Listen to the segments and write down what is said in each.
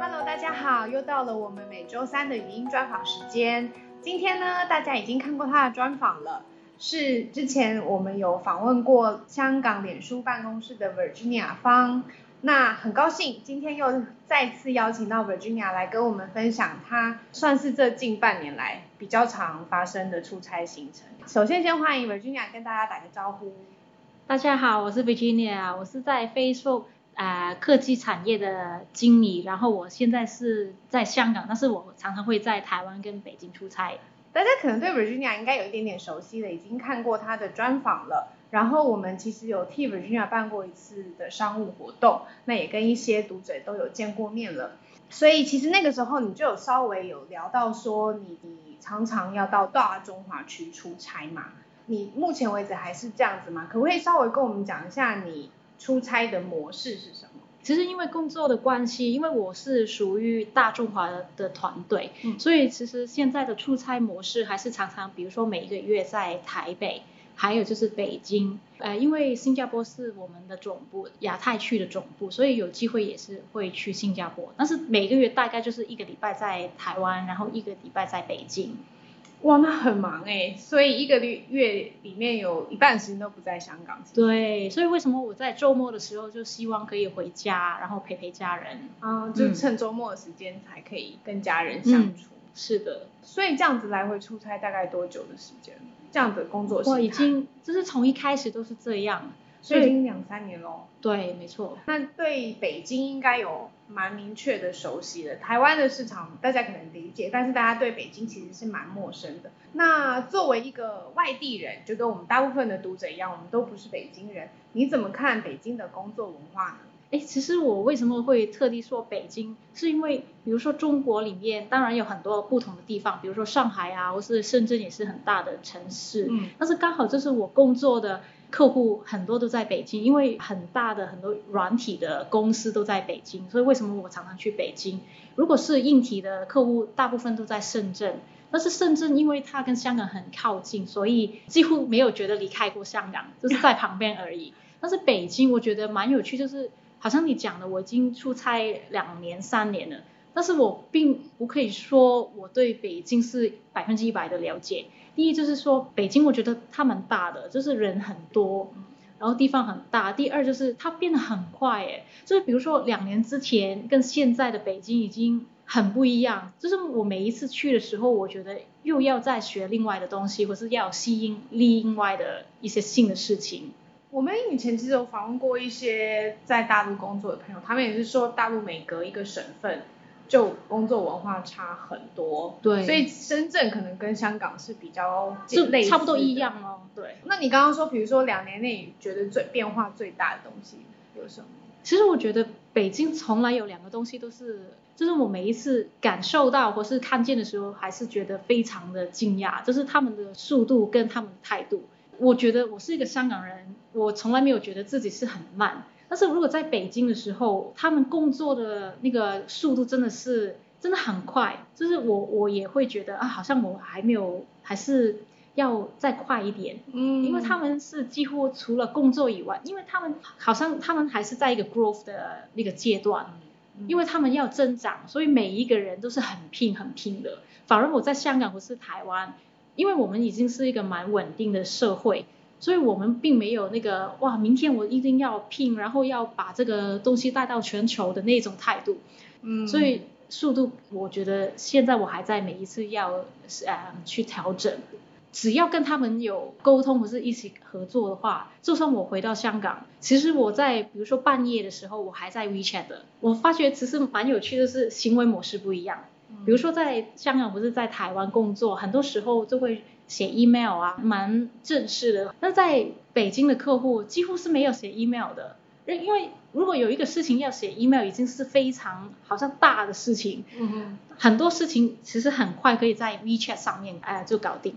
Hello，大家好，又到了我们每周三的语音专访时间。今天呢，大家已经看过他的专访了，是之前我们有访问过香港脸书办公室的 Virginia 方。那很高兴今天又再次邀请到 Virginia 来跟我们分享她算是这近半年来比较常发生的出差行程。首先先欢迎 Virginia 跟大家打个招呼。大家好，我是 Virginia，我是在 Facebook 啊、科技产业的经理，然后我现在是在香港，但是我常常会在台湾跟北京出差。大家可能对 Virginia 应该有一点点熟悉了，已经看过她的专访了。然后我们其实有替 Virginia 办过一次的商务活动，那也跟一些读者都有见过面了。所以其实那个时候你就有稍微有聊到说你你常常要到大中华区出差嘛？你目前为止还是这样子吗？可不可以稍微跟我们讲一下你出差的模式是什么？其实因为工作的关系，因为我是属于大中华的团队，嗯所以其实现在的出差模式还是常常，比如说每一个月在台北，还有就是北京，呃，因为新加坡是我们的总部，亚太区的总部，所以有机会也是会去新加坡，但是每个月大概就是一个礼拜在台湾，然后一个礼拜在北京。哇，那很忙哎、所以一个月里面有一半时间都不在香港。对，所以为什么我在周末的时候就希望可以回家，然后陪陪家人？啊，就嗯趁周末的时间才可以跟家人相处。是的，所以这样子来回出差大概多久的时间？这样子工作形态我已，经就是从一开始都是这样。所以已经两三年喽。对，没错。那对北京应该有蛮明确的熟悉的，台湾的市场大家可能理解，但是大家对北京其实是蛮陌生的。那作为一个外地人，就跟我们大部分的读者一样，我们都不是北京人，你怎么看北京的工作文化呢？哎，其实我为什么会特地说北京，是因为比如说中国里面当然有很多不同的地方，比如说上海啊，或是深圳也是很大的城市，嗯但是刚好这是我工作的客户很多都在北京，因为很大的很多软体的公司都在北京，所以为什么我常常去北京？如果是硬体的客户，大部分都在深圳。但是深圳因为它跟香港很靠近，所以几乎没有觉得离开过香港，就是在旁边而已。但是北京我觉得蛮有趣，就是好像你讲的，我已经出差两年三年了，但是我并不可以说我对北京是百分之一百的了解。第一就是说，北京我觉得它蛮大的，就是人很多，然后地方很大。第二就是它变得很快，诶，就是比如说两年之前跟现在的北京已经很不一样。就是我每一次去的时候，我觉得又要再学另外的东西，或是要吸引另外的一些新的事情。我们以前其实有访问过一些在大陆工作的朋友，他们也是说大陆每隔一个省份就工作文化差很多，对所以深圳可能跟香港是比较就类似差不多一样哦，对。那你刚刚说，比如说两年内觉得最变化最大的东西有什么？其实我觉得北京从来有两个东西都是，就是我每一次感受到或是看见的时候，还是觉得非常的惊讶，就是他们的速度跟他们的态度。我觉得我是一个香港人，我从来没有觉得自己是很慢，但是如果在北京的时候，他们工作的那个速度真的是真的很快，就是我我也会觉得啊，好像我还没有，还是要再快一点。嗯因为他们是几乎除了工作以外，因为他们好像他们还是在一个 growth 的那个阶段，因为他们要增长，所以每一个人都是很拼很拼的。反而我在香港或是台湾，因为我们已经是一个蛮稳定的社会，所以我们并没有那个哇，明天我一定要拼，然后要把这个东西带到全球的那种态度。嗯所以速度，我觉得现在我还在每一次要呃去调整。只要跟他们有沟通或是一起合作的话，就算我回到香港，其实我在比如说半夜的时候，我还在 WeChat 的，我发觉其实蛮有趣的是行为模式不一样。比如说在香港不是在台湾工作，很多时候就会写 email 啊，蛮正式的。那在北京的客户几乎是没有写 email 的，因为如果有一个事情要写 email，已经是非常好像大的事情，嗯哼，很多事情其实很快可以在 WeChat 上面哎就搞定。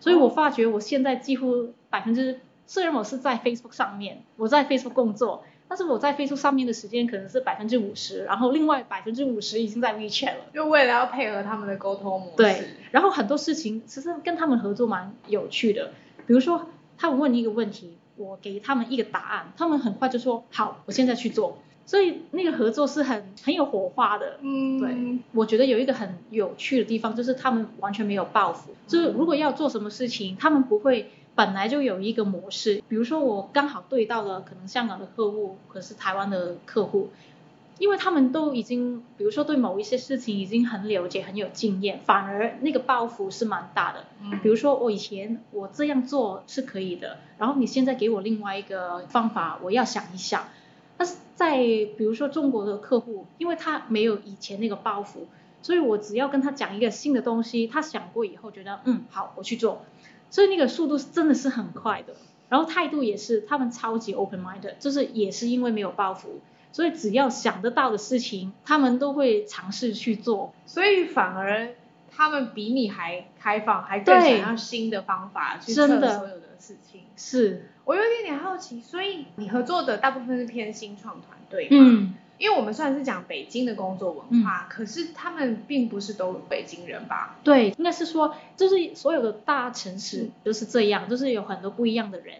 所以我发觉我现在几乎百分之，虽然我是在 Facebook 上面，我在 Facebook 工作，但是我在 Facebook 上面的时间可能是百分之五十，然后另外百分之五十已经在 WeChat 了。就为了要配合他们的沟通模式。对，然后很多事情其实跟他们合作蛮有趣的，比如说他们问你一个问题，我给他们一个答案，他们很快就说好，我现在去做。所以那个合作是很很有火花的。嗯，对，我觉得有一个很有趣的地方，就是他们完全没有抱负，就是如果要做什么事情，他们不会本来就有一个模式。比如说我刚好对到了可能香港的客户，可是台湾的客户，因为他们都已经，比如说对某一些事情已经很了解、很有经验，反而那个包袱是蛮大的。嗯比如说我以前我这样做是可以的，然后你现在给我另外一个方法，我要想一想。但是在比如说中国的客户，因为他没有以前那个包袱，所以我只要跟他讲一个新的东西，他想过以后觉得嗯好，我去做，所以那个速度是真的是很快的。然后态度也是，他们超级 open minded，就是也是因为没有包袱，所以只要想得到的事情，他们都会尝试去做。所以反而他们比你还开放，还更想要新的方法去测所有的事情。是，我有点点好奇，所以你合作的大部分是偏新创团队吗？嗯，因为我们虽然是讲北京的工作文化，可是他们并不是都北京人吧？对，应该是说，就是所有的大城市都是这样，就是有很多不一样的人。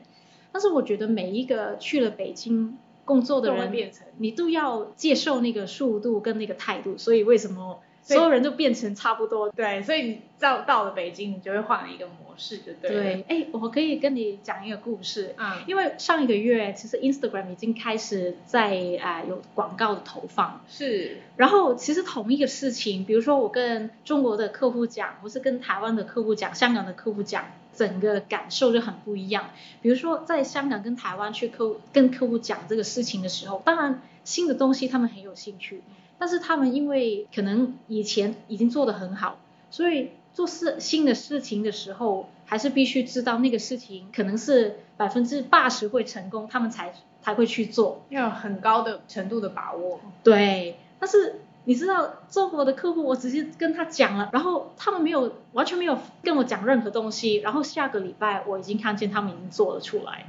但是我觉得每一个去了北京工作的人，你都要接受那个速度跟那个态度。所以为什么所有人都变成差不多？对，所以你到到了北京，你就会换了一个模式，就对了。对，哎，我可以跟你讲一个故事。嗯，因为上一个月，其实 Instagram 已经开始在啊、有广告的投放，是，然后其实同一个事情，比如说我跟中国的客户讲，或是跟台湾的客户讲，香港的客户讲，整个感受就很不一样。比如说在香港跟台湾去客户跟客户讲这个事情的时候，当然新的东西他们很有兴趣，但是他们因为可能以前已经做得很好，所以做事新的事情的时候，还是必须知道那个事情可能是百分之八十会成功，他们才才会去做。要有很高的程度的把握。对，但是你知道中国的客户，我直接跟他讲了，然后他们没有完全没有跟我讲任何东西，然后下个礼拜我已经看见他们已经做了出来，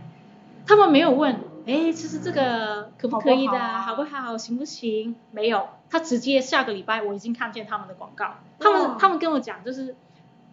他们没有问，哎，其实这个可不可以的，好不好啊好不好，行不行？没有，他直接下个礼拜我已经看见他们的广告，他们他们跟我讲就是。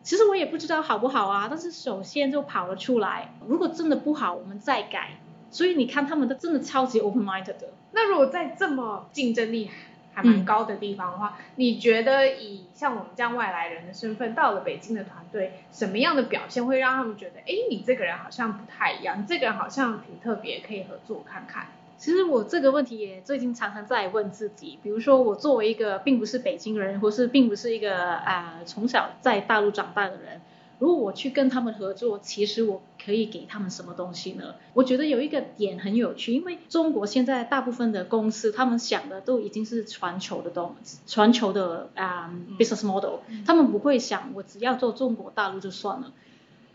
其实我也不知道好不好啊，但是首先就跑了出来。如果真的不好，我们再改。所以你看，他们的真的超级 open minded 的。那如果在这么竞争力还蛮嗯高的地方的话，你觉得以像我们这样外来人的身份到了北京的团队，什么样的表现会让他们觉得，哎，你这个人好像不太一样，你这个人好像挺特别，可以合作看看？其实我这个问题也最近常常在问自己，比如说我作为一个并不是北京人，或是并不是一个啊、呃从小在大陆长大的人，如果我去跟他们合作，其实我可以给他们什么东西呢？我觉得有一个点很有趣，因为中国现在大部分的公司，他们想的都已经是全球的东，全球的啊、business model，他们不会想我只要做中国大陆就算了。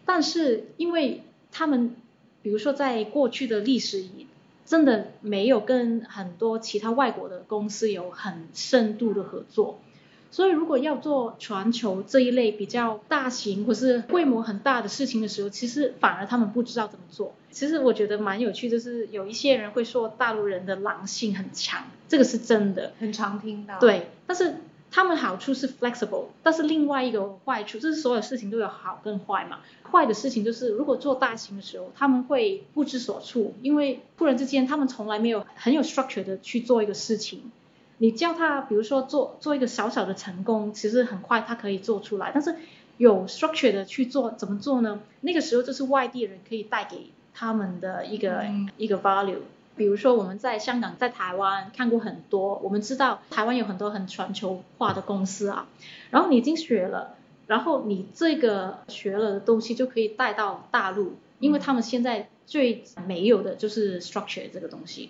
但是因为他们，比如说在过去的历史里，真的没有跟很多其他外国的公司有很深度的合作，所以如果要做全球这一类比较大型或是规模很大的事情的时候，其实反而他们不知道怎么做。其实我觉得蛮有趣，就是有一些人会说大陆人的狼性很强，这个是真的。很常听到。，对，但是他们好处是 flexible，但是另外一个坏处就是所有事情都有好跟坏嘛。坏的事情就是如果做大型的时候，他们会不知所措，因为突然之间他们从来没有很有 structure 的去做一个事情。你叫他，比如说做做一个小小的成功，其实很快他可以做出来，但是有 structure 的去做，怎么做呢？那个时候就是外地人可以带给他们的一个、嗯一个 value。比如说我们在香港、在台湾看过很多，我们知道台湾有很多很全球化的公司啊，然后你已经学了，然后你这个学了的东西就可以带到大陆，因为他们现在最没有的就是 structure 这个东西。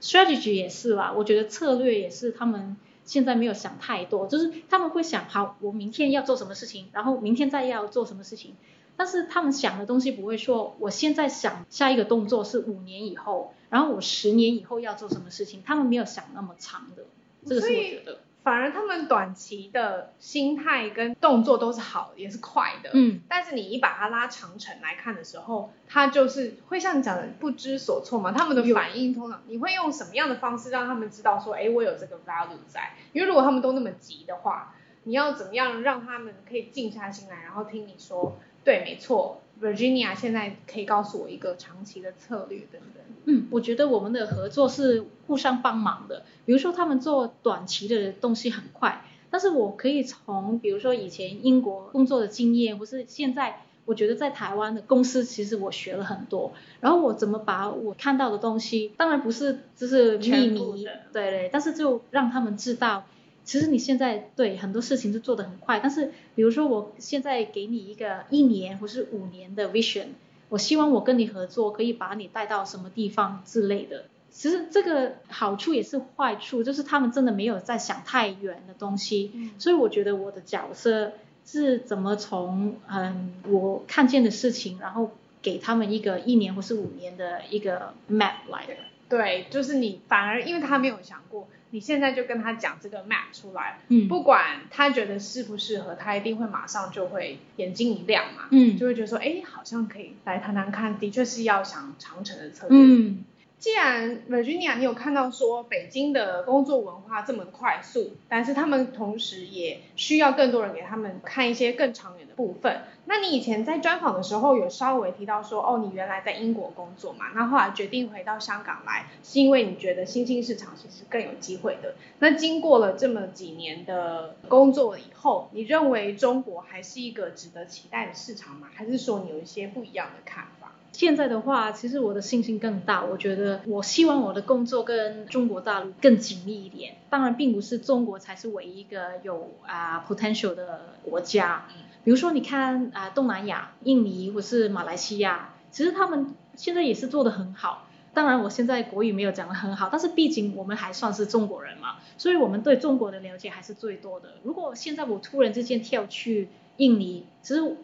哦，strategy 也是啦，我觉得策略也是他们现在没有想太多，就是他们会想好我明天要做什么事情，然后明天再要做什么事情，但是他们想的东西不会说我现在想下一个动作是五年以后，然后我十年以后要做什么事情，他们没有想那么长的，这个是我觉得，反而他们短期的心态跟动作都是好，也是快的。嗯，但是你一把它拉长程来看的时候，它就是会像你讲的不知所措嘛。他们的反应通常你会用什么样的方式让他们知道说，哎，我有这个 value 在？因为如果他们都那么急的话，你要怎么样让他们可以静下心来，然后听你说，对，没错，Virginia 现在可以告诉我一个长期的策略等等。嗯，我觉得我们的合作是互相帮忙的。比如说他们做短期的东西很快，但是我可以从比如说以前英国工作的经验，或是现在我觉得在台湾的公司，其实我学了很多。然后我怎么把我看到的东西，当然不是就是秘密，对对，但是就让他们知道。其实你现在对很多事情是做得很快，但是比如说我现在给你一个一年或是五年的 vision，我希望我跟你合作可以把你带到什么地方之类的。其实这个好处也是坏处，就是他们真的没有在想太远的东西。所以我觉得我的角色是怎么从嗯我看见的事情，然后给他们一个一年或是五年的一个 map 来的。对，就是你反而因为他没有想过。你现在就跟他讲这个 map 出来，嗯，不管他觉得适不适合，他一定会马上就会眼睛一亮嘛，嗯，就会觉得说，哎，好像可以来谈谈看，的确是要想长城的策略，嗯。既然 Virginia，你有看到说北京的工作文化这么快速，但是他们同时也需要更多人给他们看一些更长远的部分。那你以前在专访的时候有稍微提到说，哦，你原来在英国工作嘛，那后来决定回到香港来，是因为你觉得新兴市场其实更有机会的。那经过了这么几年的工作以后，你认为中国还是一个值得期待的市场吗？还是说你有一些不一样的看法？现在的话，其实我的信心更大。我觉得，我希望我的工作跟中国大陆更紧密一点。当然，并不是中国才是唯一一个有啊 potential 的国家。比如说，你看啊，东南亚、印尼或是马来西亚，其实他们现在也是做的很好。当然，我现在国语没有讲得很好，但是毕竟我们还算是中国人嘛，所以我们对中国的了解还是最多的。如果现在我突然之间跳去印尼，其实。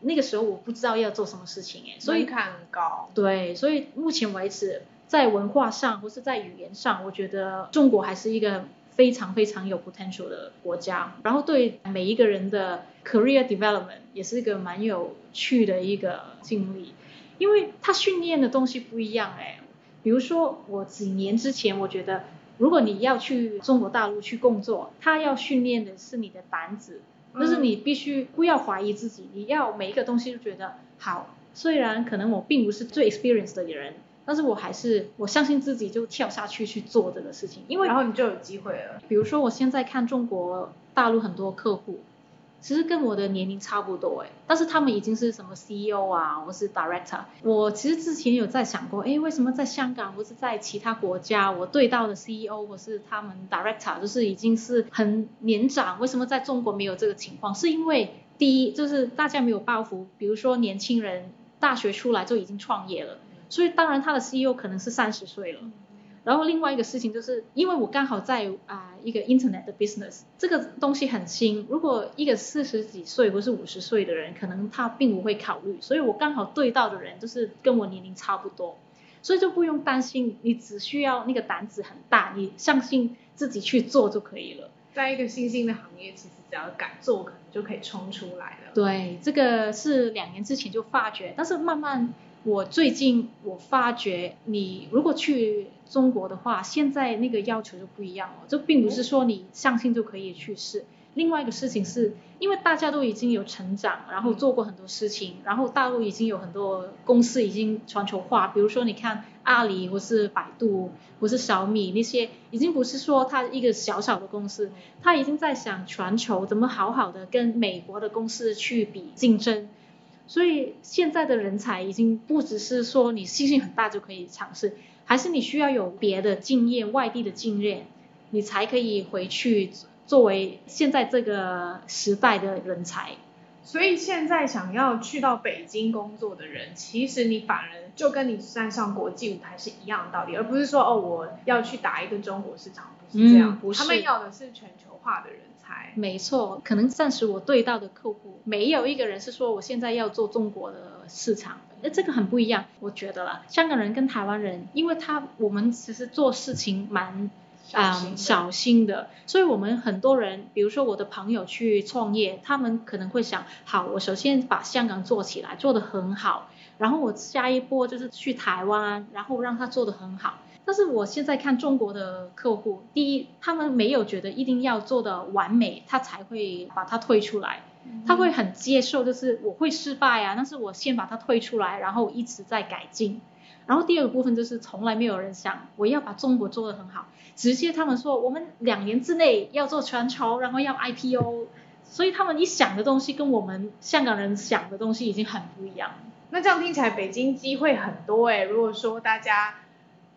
那个时候我不知道要做什么事情哎，所以看高。对，所以目前为止，在文化上或是在语言上，我觉得中国还是一个非常非常有 potential 的国家。然后对每一个人的 career development 也是一个蛮有趣的一个经历，因为他训练的东西不一样哎。比如说我几年之前，我觉得如果你要去中国大陆去工作，他要训练的是你的胆子。就是你必须不要怀疑自己，你要每一个东西都觉得好。虽然可能我并不是最 experienced 的人，但是我还是我相信自己就跳下去去做这个事情，因为然后你就有机会了。比如说我现在看中国大陆很多客户。其实跟我的年龄差不多哎，但是他们已经是什么 CEO 啊，或是 Director。我其实之前有在想过，哎，为什么在香港或是在其他国家，我对到的 CEO 或是他们 Director 就是已经是很年长，为什么在中国没有这个情况？是因为第一就是大家没有抱负，比如说年轻人大学出来就已经创业了，所以当然他的 CEO 可能是三十岁了。然后另外一个事情就是，因为我刚好在啊一个 Internet 的 business，这个东西很新。如果一个四十几岁或是五十岁的人，可能他并不会考虑。所以我刚好对到的人就是跟我年龄差不多，所以就不用担心。你只需要那个胆子很大，你相信自己去做就可以了。在一个新兴的行业，其实只要敢做，可能就可以冲出来了。对，这个是两年之前就发觉，但是慢慢。我最近我发觉，你如果去中国的话，现在那个要求就不一样了。这并不是说你相信就可以去试。另外一个事情是，因为大家都已经有成长，然后做过很多事情，然后大陆已经有很多公司已经全球化。比如说，你看阿里或是百度或是小米那些，已经不是说它一个小小的公司，它已经在想全球怎么好好的跟美国的公司去比竞争。所以现在的人才已经不只是说你信心很大就可以尝试，还是你需要有别的经验、外地的经验，你才可以回去作为现在这个时代的人才。所以现在想要去到北京工作的人，其实你反而就跟你站上国际舞台是一样的道理，而不是说哦我要去打一个中国市场，不是这样，不是他们要的是全球化的人。没错，可能暂时我对到的客户没有一个人是说我现在要做中国的市场，那这个很不一样，我觉得啦，香港人跟台湾人，因为他我们其实做事情蛮嗯小心的，所以我们很多人，比如说我的朋友去创业，他们可能会想，好，我首先把香港做起来，做得很好，然后我下一波就是去台湾，然后让他做得很好。但是我现在看中国的客户，第一，他们没有觉得一定要做的完美，他才会把它推出来。他会很接受，就是我会失败啊，但是我先把它推出来，然后一直在改进。然后第二个部分就是从来没有人想我要把中国做得很好，直接他们说我们两年之内要做全球，然后要 IPO，所以他们一想的东西跟我们香港人想的东西已经很不一样。那这样听起来北京机会很多哎，如果说大家。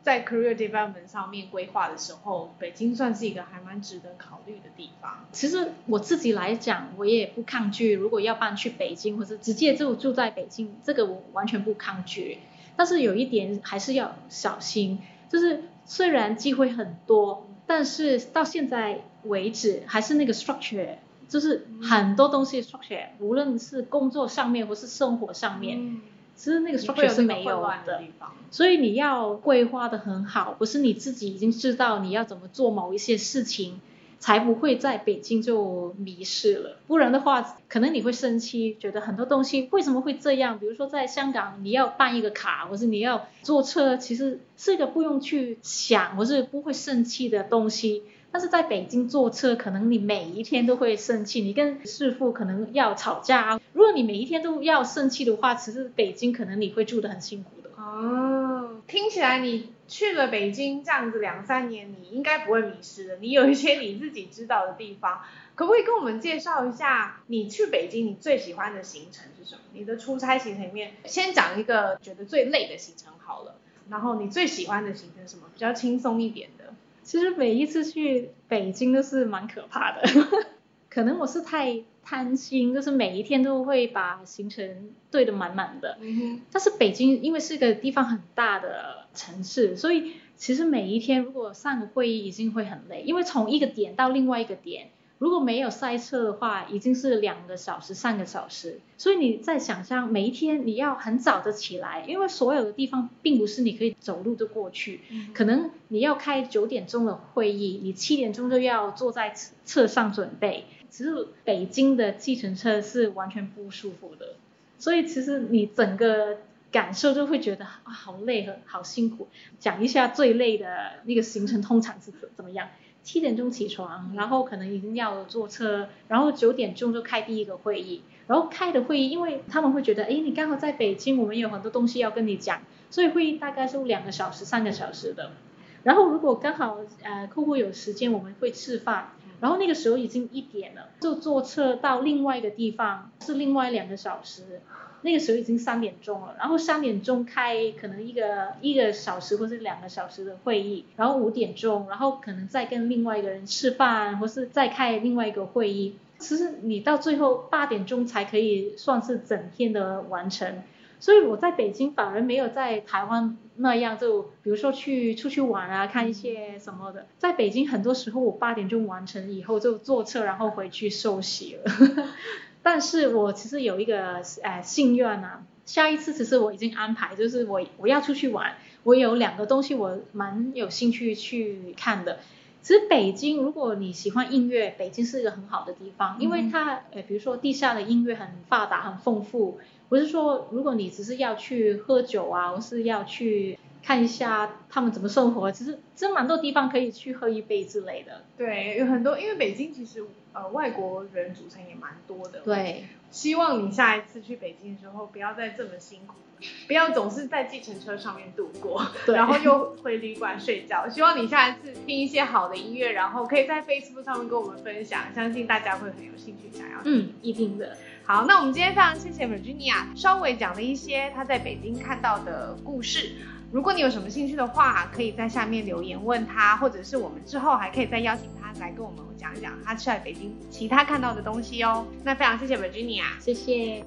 在 career development 上面规划的时候，北京算是一个还蛮值得考虑的地方。其实我自己来讲，我也不抗拒，如果要搬去北京，或者直接就住在北京，这个我完全不抗拒。但是有一点还是要小心，就是虽然机会很多，但是到现在为止还是那个 structure，就是很多东西 structure，无论是工作上面或是生活上面。其实那个 structure 是没有的，所以你要规划的很好，不是你自己已经知道你要怎么做某一些事情，才不会在北京就迷失了。不然的话，可能你会生气，觉得很多东西为什么会这样？比如说在香港，你要办一个卡，或是你要坐车，其实是一个不用去想，或是不会生气的东西。但是在北京坐车，可能你每一天都会生气，你跟师傅可能要吵架。如果你每一天都要生气的话，其实北京可能你会住得很辛苦的。哦，听起来你去了北京这样子两三年，你应该不会迷失的。你有一些你自己知道的地方，可不可以跟我们介绍一下？你去北京你最喜欢的行程是什么？你的出差行程里面，先讲一个觉得最累的行程好了。然后你最喜欢的行程什么？比较轻松一点。其实每一次去北京都是蛮可怕的，可能我是太贪心，就是每一天都会把行程对得满满的。但是北京因为是一个地方很大的城市，所以其实每一天如果上个会议已经会很累，因为从一个点到另外一个点。如果没有塞车的话，已经是两个小时、三个小时。所以你在想象每一天你要很早的起来，因为所有的地方并不是你可以走路就过去，可能你要开九点钟的会议，你七点钟就要坐在车上准备。其实北京的计程车是完全不舒服的，所以其实你整个感受就会觉得啊好累和好辛苦。讲一下最累的那个行程通常是怎怎么样？七点钟起床，然后可能已经要坐车，然后九点钟就开第一个会议，然后开的会议，因为他们会觉得，哎，你刚好在北京，我们有很多东西要跟你讲，所以会议大概是两个小时、三个小时的。然后如果刚好呃客户有时间，我们会吃饭，然后那个时候已经一点了，就坐车到另外一个地方，是另外两个小时。那个时候已经三点钟了，然后三点钟开可能一个一个小时或是两个小时的会议，然后五点钟，然后可能再跟另外一个人吃饭，或是再开另外一个会议。其实你到最后八点钟才可以算是整天的完成。所以我在北京反而没有在台湾那样，就比如说去出去玩啊，看一些什么的。在北京很多时候我八点钟完成以后就坐车，然后回去休息了。但是我其实有一个呃心愿啊，下一次其实我已经安排，就是我我要出去玩，我有两个东西我蛮有兴趣去看的。其实北京，如果你喜欢音乐，北京是一个很好的地方，因为它呃比如说地下的音乐很发达很丰富。不是说如果你只是要去喝酒啊，或是要去。看一下他们怎么生活，其实真蛮多地方可以去喝一杯之类的。对，有很多，因为北京其实呃外国人组成也蛮多的。对，希望你下一次去北京的时候不要再这么辛苦，不要总是在计程车上面度过，然后又回旅馆睡觉。希望你下一次听一些好的音乐，然后可以在 Facebook 上面跟我们分享，相信大家会很有兴趣想要。嗯，一定的。好，那我们今天非常谢谢 Virginia，稍微讲了一些她在北京看到的故事。如果你有什么兴趣的话，可以在下面留言问他，或者是我们之后还可以再邀请他来跟我们讲一讲他去在北京其他看到的东西哦。那非常谢谢 Virginia，谢谢。